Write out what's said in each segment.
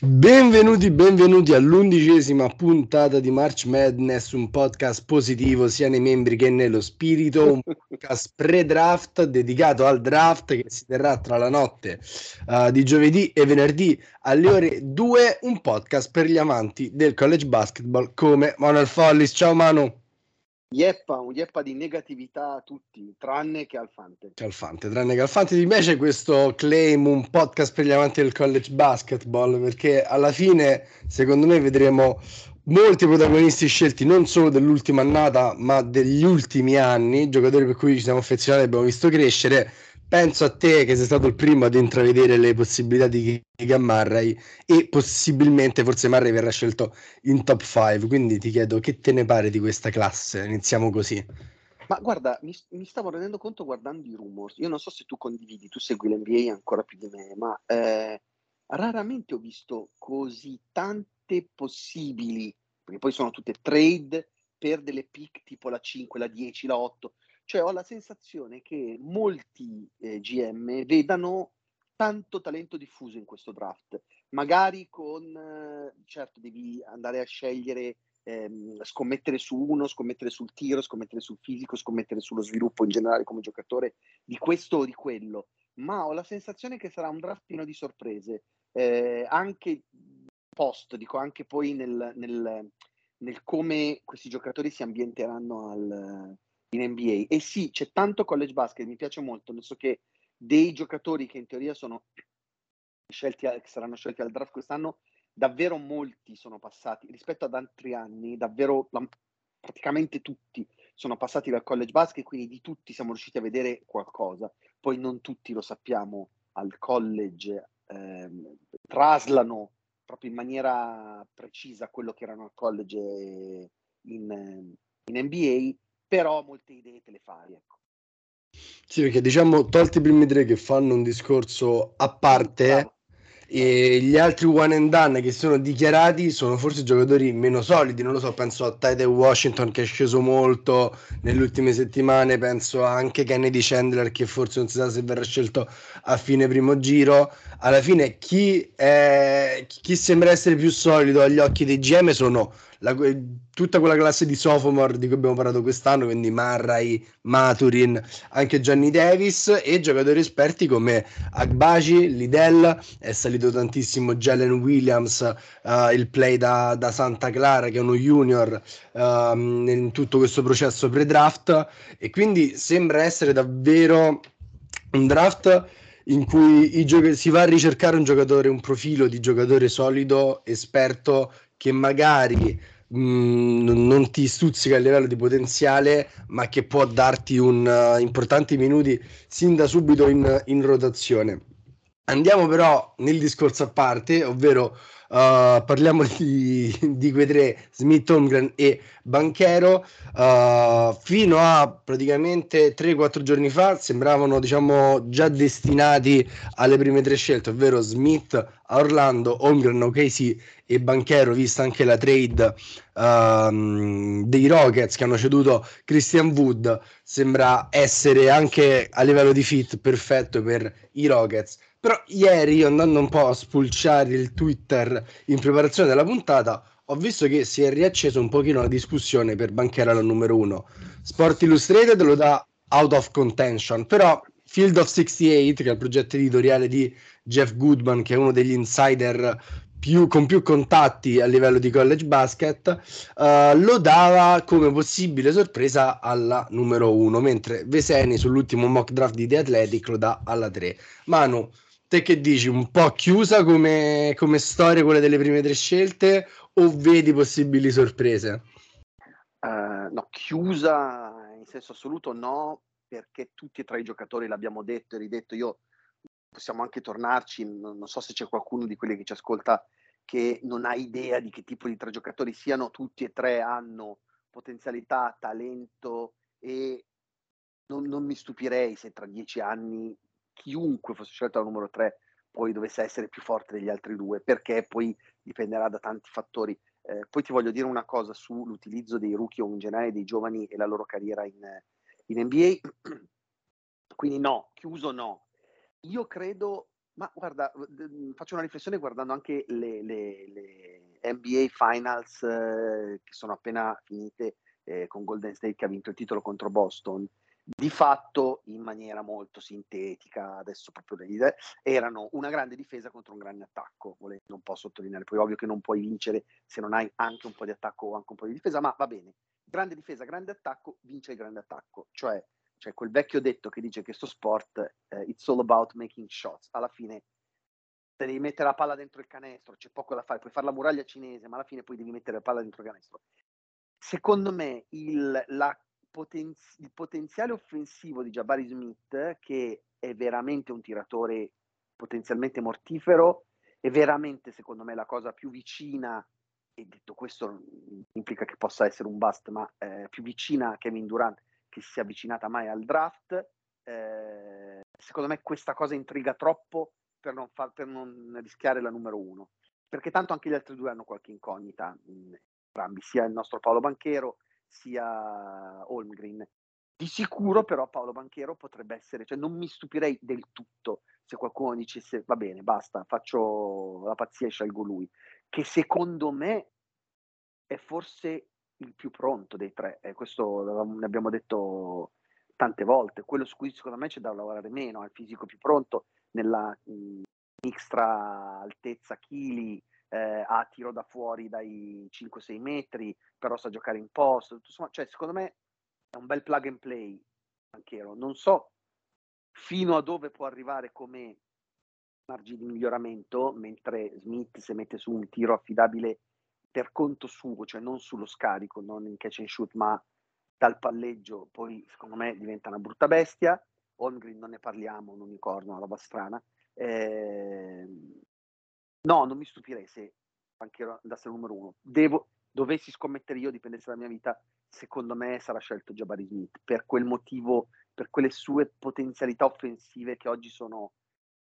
Benvenuti, benvenuti all'undicesima puntata di March Madness, un podcast positivo sia nei membri che nello spirito, un podcast pre-draft dedicato al draft che si terrà tra la notte uh, di giovedì e venerdì alle ore 2, un podcast per gli amanti del college basketball come Manuel Follis. Ciao Manu! Yeppa, un yeppa di negatività a tutti, tranne che Alfante. Che Alfante, tranne che Alfante. Invece questo claim, un podcast per gli amanti del college basketball, perché alla fine, secondo me, vedremo molti protagonisti scelti non solo dell'ultima annata, ma degli ultimi anni, giocatori per cui ci siamo affezionati e abbiamo visto crescere penso a te che sei stato il primo ad intravedere le possibilità di Keegan Murray e possibilmente forse Murray verrà scelto in top 5 quindi ti chiedo che te ne pare di questa classe? Iniziamo così. Ma guarda mi, mi stavo rendendo conto guardando i rumors. Io non so se tu condividi tu segui l'NBA ancora più di me ma eh, raramente ho visto così tante possibili perché poi sono tutte trade per delle pick tipo la 5 la 10 la 8 cioè ho la sensazione che molti eh, GM vedano tanto talento diffuso in questo draft, magari con, eh, certo devi andare a scegliere, ehm, scommettere su uno, scommettere sul tiro, scommettere sul fisico, scommettere sullo sviluppo in generale come giocatore di questo o di quello, ma ho la sensazione che sarà un draft pieno di sorprese, eh, anche post, dico anche poi nel, nel, nel come questi giocatori si ambienteranno al in NBA. E sì, c'è tanto college basket, mi piace molto, nel senso che dei giocatori che in teoria sono scelti, saranno scelti al draft quest'anno, davvero molti sono passati, rispetto ad altri anni, davvero praticamente tutti sono passati dal college basket, quindi di tutti siamo riusciti a vedere qualcosa. Poi non tutti lo sappiamo al college, ehm, traslano proprio in maniera precisa quello che erano al college in, in NBA però molte idee te le fai, ecco. Sì, perché diciamo, tolti i primi tre che fanno un discorso a parte, Bravo. e gli altri one and done che sono dichiarati sono forse giocatori meno solidi, non lo so, penso a Tide Washington che è sceso molto nelle ultime settimane, penso anche a Kennedy Chandler che forse non si sa se verrà scelto a fine primo giro. Alla fine chi, è, chi sembra essere più solido agli occhi dei GM sono la, tutta quella classe di sophomore di cui abbiamo parlato quest'anno, quindi Marray, Maturin, anche Gianni Davis e giocatori esperti come Agbaci, Lidell, è salito tantissimo Jalen Williams, uh, il play da, da, Santa Clara che è uno junior uh, in tutto questo processo pre-draft. E quindi sembra essere davvero un draft in cui i gioc- si va a ricercare un giocatore, un profilo di giocatore solido, esperto, che magari mh, mm, non ti stuzzica a livello di potenziale, ma che può darti un, uh, importanti minuti sin da subito in, in rotazione. Andiamo però nel discorso a parte, ovvero Uh, parliamo di, di, quei tre, Smith, Holmgren e Banchero. Uh, fino a praticamente 3-4 giorni fa sembravano diciamo, già destinati alle prime tre scelte, ovvero Smith a Orlando, Holmgren a e Banchero, vista anche la trade uh, dei Rockets che hanno ceduto Christian Wood, sembra essere anche a livello di fit perfetto per i Rockets. Però ieri, andando un po' a spulciare il Twitter in preparazione della puntata, ho visto che si è riacceso un pochino la discussione per Banchera la numero uno. Sport Illustrated lo dà out of contention, però Field of 68, che è il progetto editoriale di Jeff Goodman, che è uno degli insider più, con più contatti a livello di college basket, uh, lo dava come possibile sorpresa alla numero uno, mentre Veseni sull'ultimo mock draft di The Athletic lo dà alla 3. Manu, te che dici? Un po' chiusa come, come storia quella delle prime tre scelte o vedi possibili sorprese? Uh, no, chiusa senso assoluto no, perché tutti e tre i giocatori l'abbiamo detto e ridetto. Io possiamo anche tornarci, non so se c'è qualcuno di quelli che ci ascolta che non ha idea di che tipo di tre giocatori siano, tutti e tre hanno potenzialità, talento e non, non mi stupirei se tra dieci anni chiunque fosse scelto al numero tre poi dovesse essere più forte degli altri due, perché poi dipenderà da tanti fattori. Eh, poi ti voglio dire una cosa sull'utilizzo dei rookie o in generale dei giovani e la loro carriera in, in NBA. Quindi no, chiuso no. Io credo, ma guarda, faccio una riflessione guardando anche le, le, le NBA Finals eh, che sono appena finite eh, con Golden State che ha vinto il titolo contro Boston di fatto in maniera molto sintetica, adesso proprio da dire, erano una grande difesa contro un grande attacco, volendo un po' sottolineare, poi ovvio che non puoi vincere se non hai anche un po' di attacco o anche un po' di difesa, ma va bene, grande difesa, grande attacco, vince il grande attacco, cioè, cioè quel vecchio detto che dice che questo sport, eh, it's all about making shots, alla fine se devi mettere la palla dentro il canestro, c'è poco da fare, puoi fare la muraglia cinese, ma alla fine poi devi mettere la palla dentro il canestro. Secondo me il, la potenzi- il potenziale offensivo di Jabari Smith, che è veramente un tiratore potenzialmente mortifero, è veramente, secondo me, la cosa più vicina, e detto questo implica che possa essere un bust, ma eh, più vicina a Kevin Durant che si sia avvicinata mai al draft. Eh, secondo me questa cosa intriga troppo per non, far, per non rischiare la numero uno, perché tanto anche gli altri due hanno qualche incognita, entrambi, sia il nostro Paolo Banchero sia Holmgren. Di sicuro però Paolo Banchero potrebbe essere, cioè non mi stupirei del tutto se qualcuno dicesse va bene, basta, faccio la pazzia e scelgo lui, che secondo me è forse il più pronto dei tre, e questo ne abbiamo detto tante volte, quello su cui secondo me c'è da lavorare meno, è il fisico più pronto nella mh, mixtra altezza chili, eh, ha tiro da fuori dai 5-6 metri, però sa giocare in post. Insomma, cioè, secondo me è un bel plug and play. Banchero. Non so fino a dove può arrivare come margine di miglioramento, mentre Smith si mette su un tiro affidabile per conto suo, cioè non sullo scarico, non in catch and shoot, ma dal palleggio, poi secondo me diventa una brutta bestia. Holmgren non ne parliamo, un unicorno, una roba strana. Eh, No, non mi stupirei se Banchero andasse al numero uno. Devo, dovessi scommettere io, dipendesse dalla mia vita, secondo me sarà scelto Jabari Smith per quel motivo, per quelle sue potenzialità offensive che oggi sono,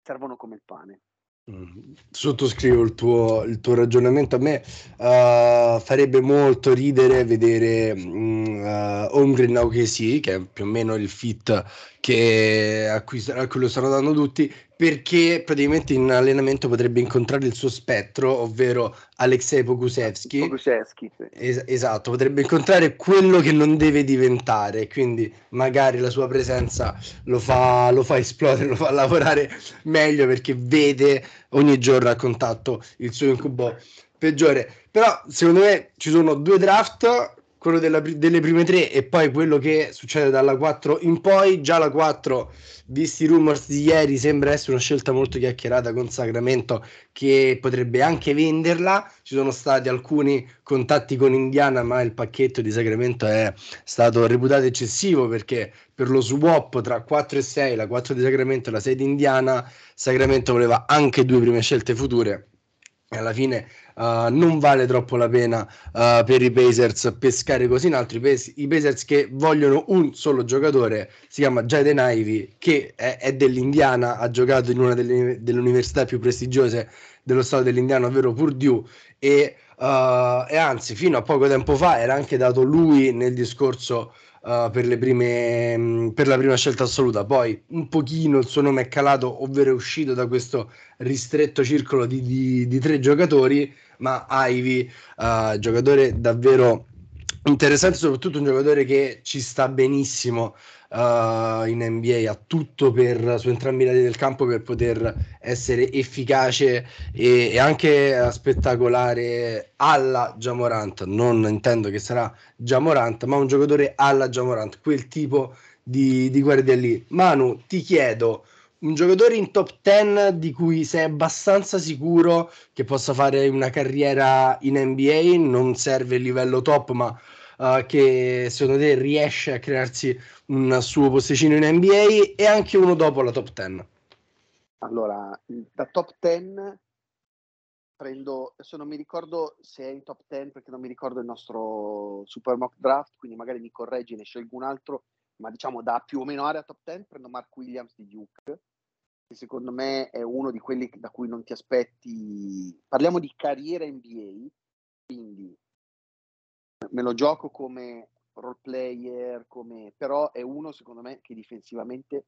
servono come il pane. Mm, sottoscrivo il tuo, il tuo, ragionamento. A me uh, farebbe molto ridere vedere um, uh, Holmgren OKC, che è più o meno il fit che, a, cui, a cui lo stanno dando tutti, perché praticamente in allenamento potrebbe incontrare il suo spettro, ovvero Alexei Pogusevski. Pogusevski sì. es- esatto, potrebbe incontrare quello che non deve diventare, quindi magari la sua presenza lo fa, lo fa esplodere, lo fa lavorare meglio perché vede ogni giorno a contatto il suo incubo peggiore. Però secondo me ci sono due draft quello della, delle prime tre e poi quello che succede dalla 4 in poi. Già la 4, visti i rumors di ieri, sembra essere una scelta molto chiacchierata con Sacramento che potrebbe anche venderla. Ci sono stati alcuni contatti con Indiana, ma il pacchetto di Sacramento è stato reputato eccessivo perché per lo swap tra 4 e 6, la 4 di Sacramento e la 6 di Indiana, Sacramento voleva anche due prime scelte future. Alla fine uh, non vale troppo la pena uh, per i Pacers pescare così in altri I Pacers che vogliono un solo giocatore si chiama Jaden Ivy che è, è dell'Indiana ha giocato in una delle, delle, università più prestigiose dello stato dell'Indiana ovvero Purdue e, uh, e anzi fino a poco tempo fa era anche dato lui nel discorso Uh, per, prime, mh, per, la prima scelta assoluta. Poi un pochino il suo nome è calato, ovvero è uscito da questo ristretto circolo di, di, di tre giocatori, ma Ivy, uh, giocatore davvero interessante, soprattutto un giocatore che ci sta benissimo uh, in NBA, ha tutto per su entrambi i lati del campo per poter essere efficace e, e anche spettacolare alla Jamorant. Non intendo che sarà Jamorant, ma un giocatore alla Jamorant, quel tipo di, di guardia lì. Manu, ti chiedo un giocatore in top 10 di cui sei abbastanza sicuro che possa fare una carriera in NBA, non serve il livello top, ma uh, che secondo te riesce a crearsi un suo posticino in NBA e anche uno dopo la top 10. Allora, da top 10 prendo, adesso non mi ricordo se è in top 10 perché non mi ricordo il nostro super mock draft, quindi magari mi correggi, ne scelgo un altro, ma diciamo da più o meno area top 10 prendo Mark Williams di Duke, che secondo me è uno di quelli da cui non ti aspetti, parliamo di carriera NBA, quindi me lo gioco come role player, come, però è uno secondo me che difensivamente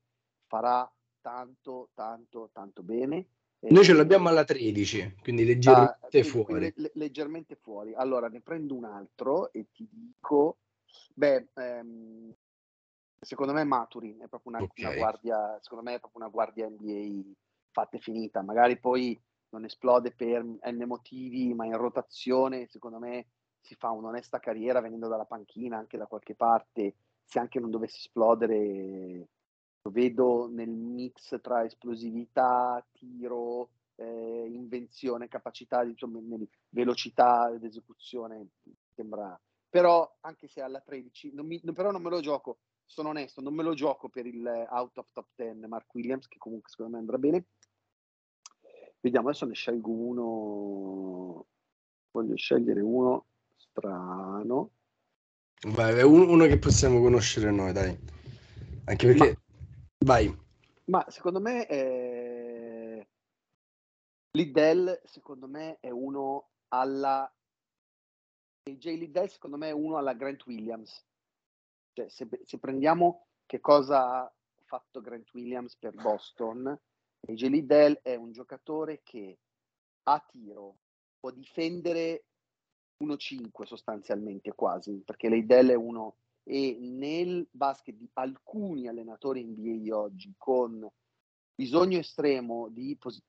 farà tanto, tanto, tanto bene noi ce l'abbiamo alla 13, quindi leggermente ah, fuori. Le, leggermente fuori. Allora ne prendo un altro e ti dico, beh, ehm, secondo me Maturin è proprio una, okay. una, guardia, secondo me è proprio una guardia NBA fatta e finita. Magari poi non esplode per n motivi, ma in rotazione, secondo me si fa un'onesta carriera venendo dalla panchina anche da qualche parte. Se anche non dovesse esplodere, lo vedo nel mix tra esplosività, tiro, eh, invenzione, capacità, insomma, velocità d'esecuzione, sembra. Però anche se alla 13, non mi, però non me lo gioco, sono onesto, non me lo gioco per il out of top 10 Mark Williams, che comunque secondo me andrà bene. Vediamo, adesso ne scelgo uno, voglio scegliere uno strano. Vai, uno che possiamo conoscere noi, dai. Anche perché... Ma Vai. Ma secondo me eh, Liddell, secondo me è uno alla AJ Liddell, secondo me è uno alla Grant Williams. Cioè, se, se prendiamo che cosa ha fatto Grant Williams per Boston, AJ Liddell è un giocatore che a tiro può difendere 1-5 sostanzialmente quasi, perché Liddell è uno e nel basket di alcuni allenatori NBA oggi con bisogno estremo di, pos-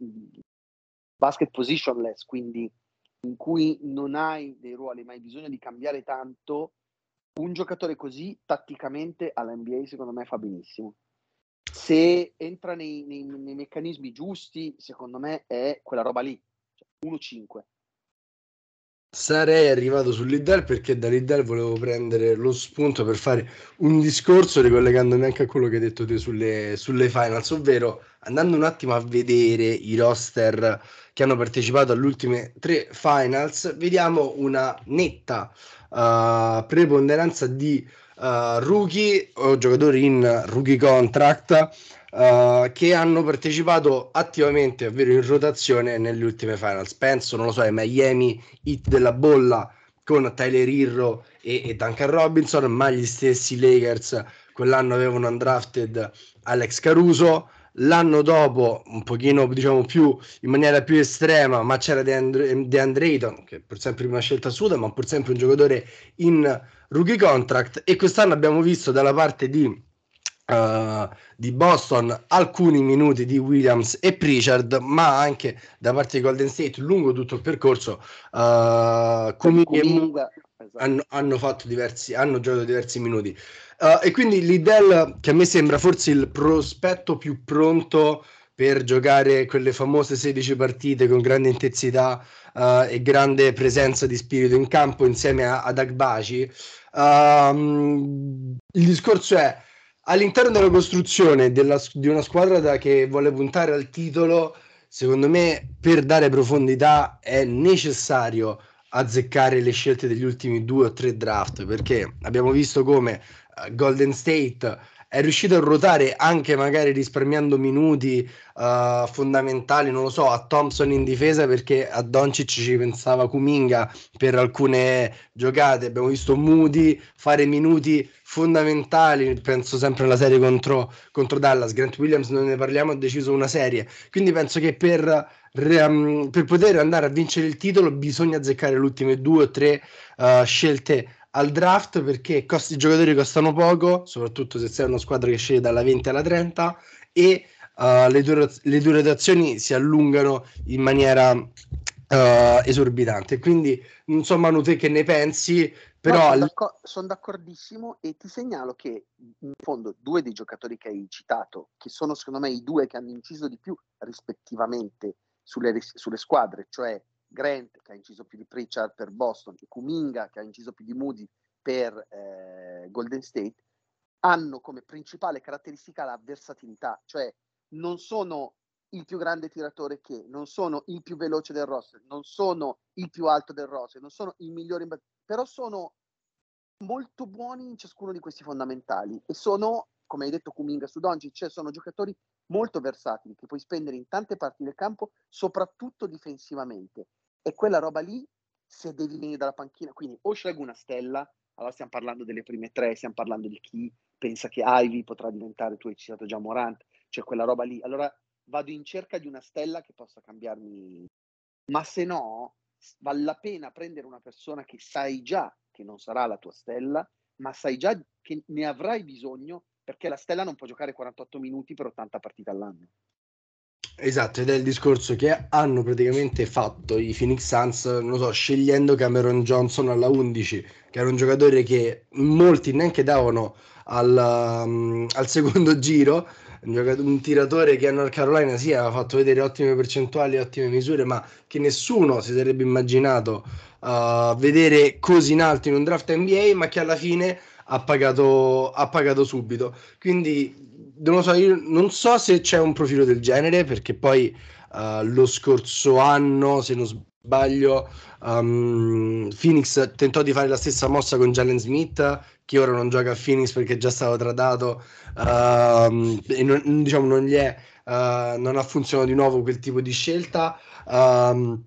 basket positionless, quindi in cui non hai dei ruoli ma hai bisogno di cambiare tanto, un giocatore così tatticamente all'NBA secondo me fa benissimo. Se entra nei, nei, nei meccanismi giusti, secondo me è quella roba lì, cioè 1-5 Sarei arrivato sull'Iddel perché dall'Iddel volevo prendere lo spunto per fare un discorso ricollegandomi anche a quello che hai detto te sulle, sulle finals, ovvero andando un attimo a vedere i roster che hanno partecipato alle ultime tre finals, vediamo una netta uh, preponderanza di uh, rookie o giocatori in rookie contract uh, che hanno partecipato attivamente, ovvero in rotazione nelle ultime finals. Penso, non lo so, ai Miami Heat della bolla con Tyler Hirro e, e Duncan Robinson, ma gli stessi Lakers quell'anno avevano undrafted Alex Caruso. L'anno dopo, un pochino diciamo più in maniera più estrema, ma c'era DeAndre, DeAndre Ayton, che pur sempre una scelta assoluta, ma pur sempre un giocatore in rookie contract. E quest'anno abbiamo visto dalla parte di Uh, di Boston alcuni minuti di Williams e Pritchard ma anche da parte di Golden State lungo tutto il percorso uh, Comunque, esatto. hanno, hanno, fatto diversi hanno giocato diversi minuti uh, e quindi l'Idel che a me sembra forse il prospetto più pronto per giocare quelle famose 16 partite con grande intensità uh, e grande presenza di spirito in campo insieme a, ad Agbaci uh, il discorso è all'interno della costruzione della, di una squadra da, che vuole puntare al titolo, secondo me per dare profondità è necessario azzeccare le scelte degli ultimi due o tre draft perché abbiamo visto come uh, Golden State è riuscito a ruotare anche magari risparmiando minuti uh, fondamentali, non lo so, a Thompson in difesa perché a Doncic ci pensava Kuminga per alcune giocate, abbiamo visto Moody fare minuti fondamentali, penso sempre alla serie contro, contro Dallas, Grant Williams non ne parliamo, ha deciso una serie, quindi penso che per, um, per poter andare a vincere il titolo bisogna azzeccare le ultime due o tre uh, scelte al draft perché costi, i giocatori costano poco, soprattutto se sei una squadra che sceglie dalla 20 alla 30 e uh, le, dura- le durazioni si allungano in maniera uh, esorbitante. Quindi non so Manu te che ne pensi, però... No, sono, d'accordo, sono d'accordissimo e ti segnalo che in fondo due dei giocatori che hai citato, che sono secondo me i due che hanno inciso di più rispettivamente sulle, sulle squadre, cioè Grant che ha inciso più di Pritchard per Boston e Kuminga che ha inciso più di Moody per eh, Golden State hanno come principale caratteristica la versatilità, cioè non sono il più grande tiratore che, non sono il più veloce del roster, non sono il più alto del roster, non sono il migliore in però sono molto buoni in ciascuno di questi fondamentali e sono, come hai detto Kuminga su Doncic, cioè sono giocatori molto versatili che puoi spendere in tante parti del campo, soprattutto difensivamente. E quella roba lì, se devi venire dalla panchina, quindi o scelgo una stella, allora stiamo parlando delle prime tre, stiamo parlando di chi pensa che Ivy potrà diventare, tu hai citato già Morant, cioè quella roba lì. Allora vado in cerca di una stella che possa cambiarmi, ma se no, vale la pena prendere una persona che sai già che non sarà la tua stella, ma sai già che ne avrai bisogno perché la stella non può giocare 48 minuti per 80 partite all'anno. Esatto, ed è il discorso che hanno praticamente fatto i Phoenix Suns, non so, scegliendo Cameron Johnson alla 11, che era un giocatore che molti neanche davano al, um, al secondo giro, un, un, tiratore che a North Carolina sì aveva fatto vedere ottime percentuali, ottime misure, ma che nessuno si sarebbe immaginato uh, vedere così in alto in un draft NBA, ma che alla fine ha pagato, ha pagato subito. Quindi non, so, io non so se c'è un profilo del genere, perché poi uh, lo scorso anno, se non sbaglio, um, Phoenix tentò di fare la stessa mossa con Jalen Smith, che ora non gioca a Phoenix perché è già stato tradato uh, e non, diciamo, non, gli è, uh, non ha funzionato di nuovo quel tipo di scelta. Um,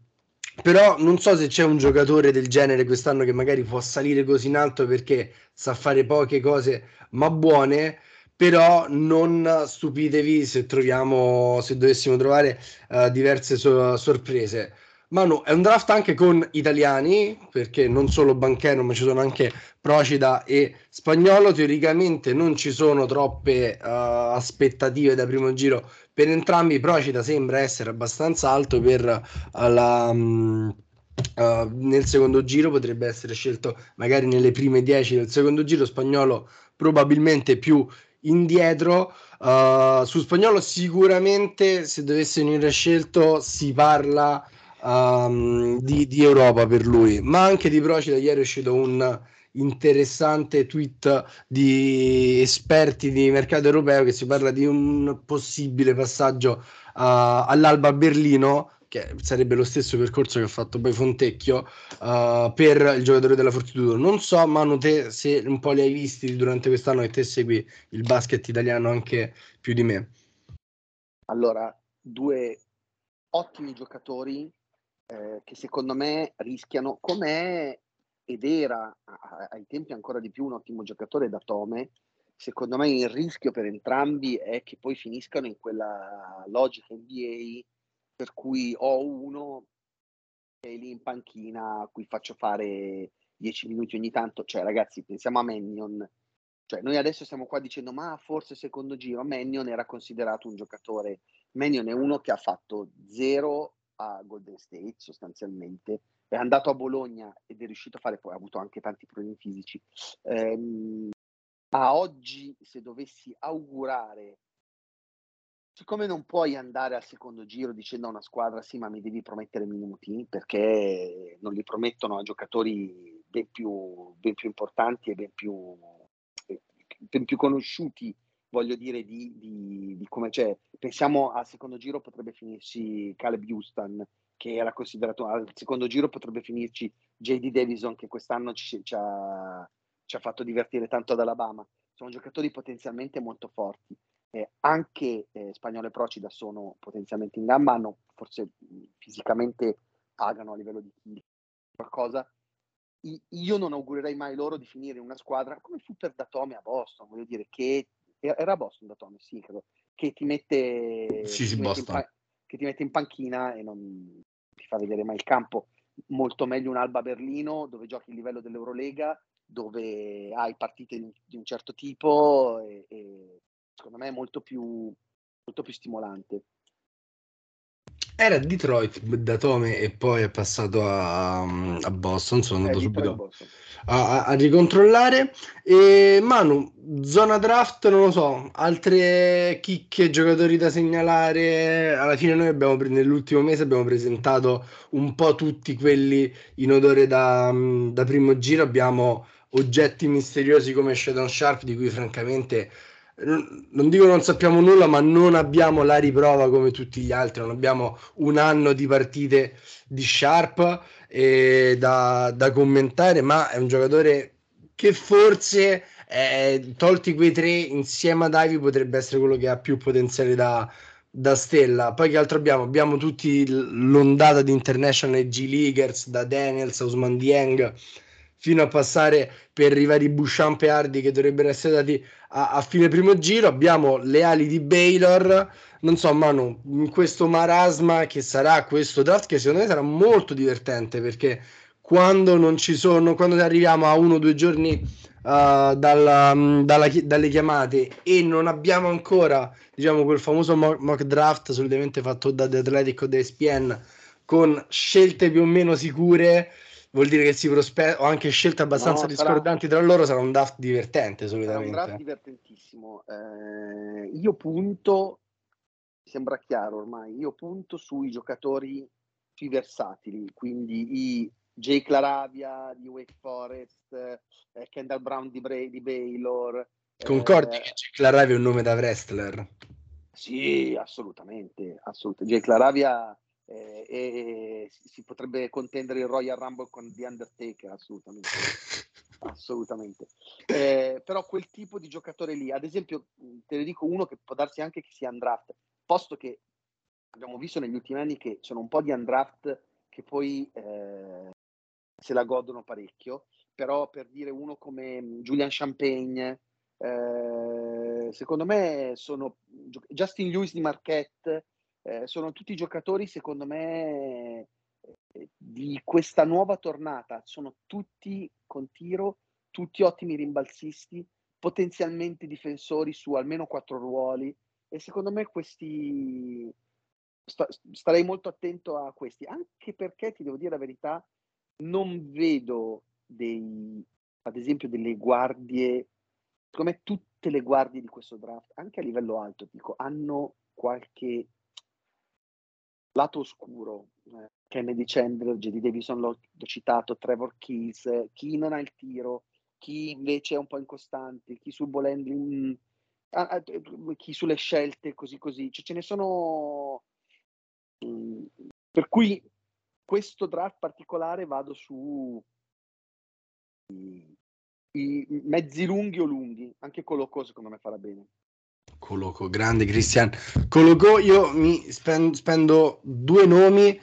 però non so se c'è un giocatore del genere quest'anno che magari può salire così in alto perché sa fare poche cose ma buone però non stupitevi se troviamo, se dovessimo trovare uh, diverse so- sorprese. Manu, è un draft anche con italiani, perché non solo Banchero, ma ci sono anche Procida e Spagnolo. Teoricamente non ci sono troppe uh, aspettative da primo giro per entrambi. Procida sembra essere abbastanza alto per uh, la. Um, Uh, nel secondo giro potrebbe essere scelto magari nelle prime 10 del secondo giro spagnolo probabilmente più indietro. Uh, su spagnolo sicuramente se dovesse venire scelto si parla um, di, di, Europa per lui, ma anche di Procida. Ieri è uscito un interessante tweet di esperti di mercato europeo che si parla di un possibile passaggio uh, all'Alba Berlino che sarebbe lo stesso percorso che ha fatto poi Fontecchio uh, per il giocatore della Fortitudo. Non so, Manu, te se un po' li hai visti durante quest'anno e te segui il basket italiano anche più di me. Allora, due ottimi giocatori eh, che secondo me rischiano, come ed era ai tempi ancora di più un ottimo giocatore da Tome, secondo me il rischio per entrambi è che poi finiscano in quella logica NBA per cui ho uno che è lì in panchina a cui faccio fare 10 minuti ogni tanto, cioè ragazzi pensiamo a Mannion, cioè noi adesso stiamo qua dicendo ma forse secondo giro, Mannion era considerato un giocatore, Mannion è uno che ha fatto zero a Golden State sostanzialmente, è andato a Bologna ed è riuscito a fare, poi ha avuto anche tanti problemi fisici. Ehm, a oggi se dovessi augurare siccome non puoi andare al secondo giro dicendo a una squadra sì ma mi devi promettere minuti perché non li promettono a giocatori ben più, ben più importanti e ben più, ben più conosciuti voglio dire di, di, di come cioè, pensiamo al secondo giro potrebbe finirci Caleb Houston che era considerato al secondo giro potrebbe finirci JD Davison che quest'anno ci, ci, ha, ci ha fatto divertire tanto ad Alabama. Sono giocatori potenzialmente molto forti eh, anche eh, Spagnolo e Procida sono potenzialmente in gamba, hanno forse fisicamente pagano a livello di qualcosa. I, io non augurerei mai loro di finire in una squadra come fu per Datome a Boston, voglio dire che era Boston Datome, sì, credo, che ti mette, sì, sì, ti mette pa- che ti mette in panchina e non ti fa vedere mai il campo. Molto meglio un Alba Berlino dove giochi il livello dell'Eurolega, dove hai partite di, di un certo tipo e, e secondo me è molto più, molto più stimolante. Era Detroit da Tome e poi è passato a, a Boston, sono andato subito a, a, ricontrollare. E Manu, zona draft, non lo so, altre chicche, giocatori da segnalare. Alla fine noi abbiamo, nell'ultimo mese abbiamo presentato un po' tutti quelli in odore da, da primo giro. Abbiamo oggetti misteriosi come Shadow Sharp di cui francamente non dico non sappiamo nulla, ma non abbiamo la riprova come tutti gli altri, non abbiamo un anno di partite di Sharp da, da, commentare, ma è un giocatore che forse, eh, tolti quei tre insieme ad Ivy, potrebbe essere quello che ha più potenziale da, da stella. Poi che altro abbiamo? Abbiamo tutti l'ondata di International G-Leaguers, da Daniels, Usman Dieng, fino a passare per i vari Bouchamp e Hardy che dovrebbero essere dati a, a, fine primo giro. Abbiamo le ali di Baylor. Non so, Manu, in questo marasma che sarà questo draft, che secondo me sarà molto divertente perché quando non ci sono, quando arriviamo a uno o due giorni uh, dalla, dalla, dalle chiamate e non abbiamo ancora, diciamo, quel famoso mock, mock draft solitamente fatto da The Athletic o da ESPN con scelte più o meno sicure vuol dire che si prospetta, o anche scelte abbastanza no, discordanti sarà... tra loro, sarà un draft divertente solitamente. Sarà un draft divertentissimo. Eh, io punto, sembra chiaro ormai, io punto sui giocatori più versatili, quindi i Jake Laravia di Wake Forest, eh, Kendall Brown di, Bray, di Baylor. Concordi eh, che Jake Laravia è un nome da wrestler? Sì, assolutamente, assolutamente. Jake Laravia eh, e si potrebbe contendere il Royal Rumble con The Undertaker, assolutamente. assolutamente. Eh, però quel tipo di giocatore lì, ad esempio, te ne dico uno che può darsi anche che sia undraft, posto che abbiamo visto negli ultimi anni che sono un po' di undraft che poi eh, se la godono parecchio, però per dire uno come Julian Champagne, eh, secondo me sono Justin Lewis di Marquette, eh, sono tutti giocatori, secondo me, eh, di questa nuova tornata. Sono tutti con tiro, tutti ottimi rimbalzisti, potenzialmente difensori su almeno quattro ruoli. E secondo me questi sta, starei molto attento a questi, anche perché ti devo dire la verità, non vedo dei, ad esempio, delle guardie, come tutte le guardie di questo draft, anche a livello alto, dico, hanno qualche lato oscuro, eh, Kennedy Chandler, J.D. Davison l'ho, l'ho citato, Trevor Keys, chi non ha il tiro, chi invece è un po' incostante, chi sul ball handling, ah, ah, chi sulle scelte, così così. Cioè, ce ne sono... Mh, mm, per cui questo draft particolare vado su i, i mezzi lunghi o lunghi, anche Coloco secondo me farà bene. Coloco, grande Cristian. Coloco, io mi spendo, spendo due nomi.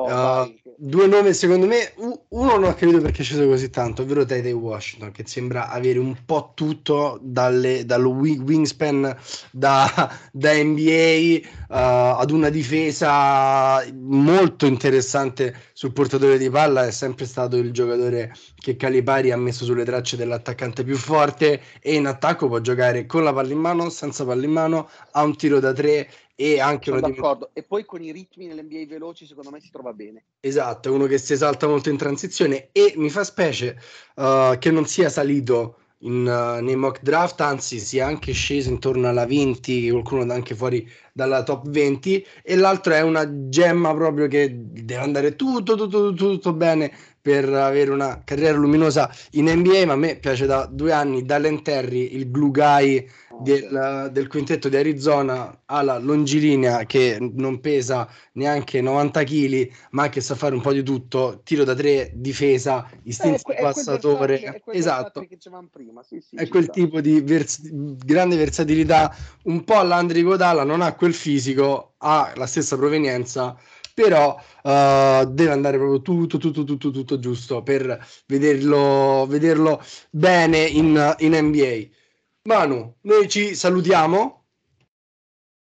Oh, uh, due nomi, secondo me, uno non ho capito perché ci sono così tanto, ovvero Tete Washington, che sembra avere un po' tutto dalle, dallo wingspan da, da NBA uh, ad una difesa molto interessante sul portatore di palla. È sempre stato il giocatore che Calipari ha messo sulle tracce dell'attaccante più forte e in attacco può giocare con la palla in mano, senza palla in mano, ha un tiro da tre e anche Sono d'accordo. E poi con i ritmi nell'NBA veloci, secondo me si trova bene. Esatto, è uno che si esalta molto in transizione e mi fa specie uh, che non sia salito in, uh, nei mock draft, anzi sia anche sceso intorno alla 20, qualcuno anche fuori dalla top 20 e l'altro è una gemma proprio che deve andare tutto tutto tutto, tutto bene per avere una carriera luminosa in NBA, ma a me piace da due anni Dallin Terry, il glue guy del, del, quintetto di Arizona alla longilinea che non pesa neanche 90 kg ma che sa fare un po' di tutto tiro da tre, difesa, istinto eh, passatore è quel esatto prima. Sì, sì, è quel sta. tipo di vers- grande versatilità un po' all'Andri Godala non ha quel fisico ha la stessa provenienza però uh, deve andare proprio tutto, tutto, tutto, tutto giusto per vederlo, vederlo bene in, in NBA. Manu, noi ci salutiamo.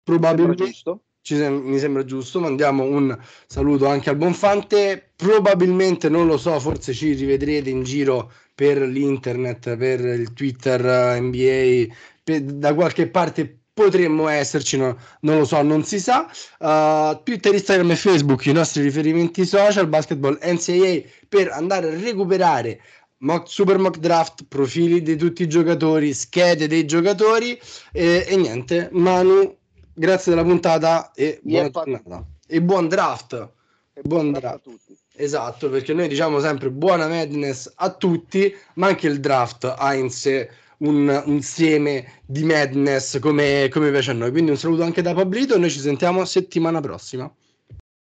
Probabilmente mi sembra giusto. Mandiamo un saluto anche al Bonfante. Probabilmente non lo so, forse ci rivedrete in giro per l'internet, per il Twitter uh, NBA, per, da qualche parte potremmo esserci, no, non lo so, non si sa. Uh, Twitter, Instagram e Facebook, i nostri riferimenti social, basketball NCAA per andare a recuperare mock, super mock draft, profili di tutti i giocatori, schede dei giocatori e, e niente. Manu, grazie della puntata e buona giornata. E buon draft. E buon, draft. draft. a tutti. Esatto, perché noi diciamo sempre buona madness a tutti, ma anche il draft ha in sé un, un seme di madness come, come piace a noi. Quindi un saluto anche da Pablito e noi ci sentiamo settimana prossima.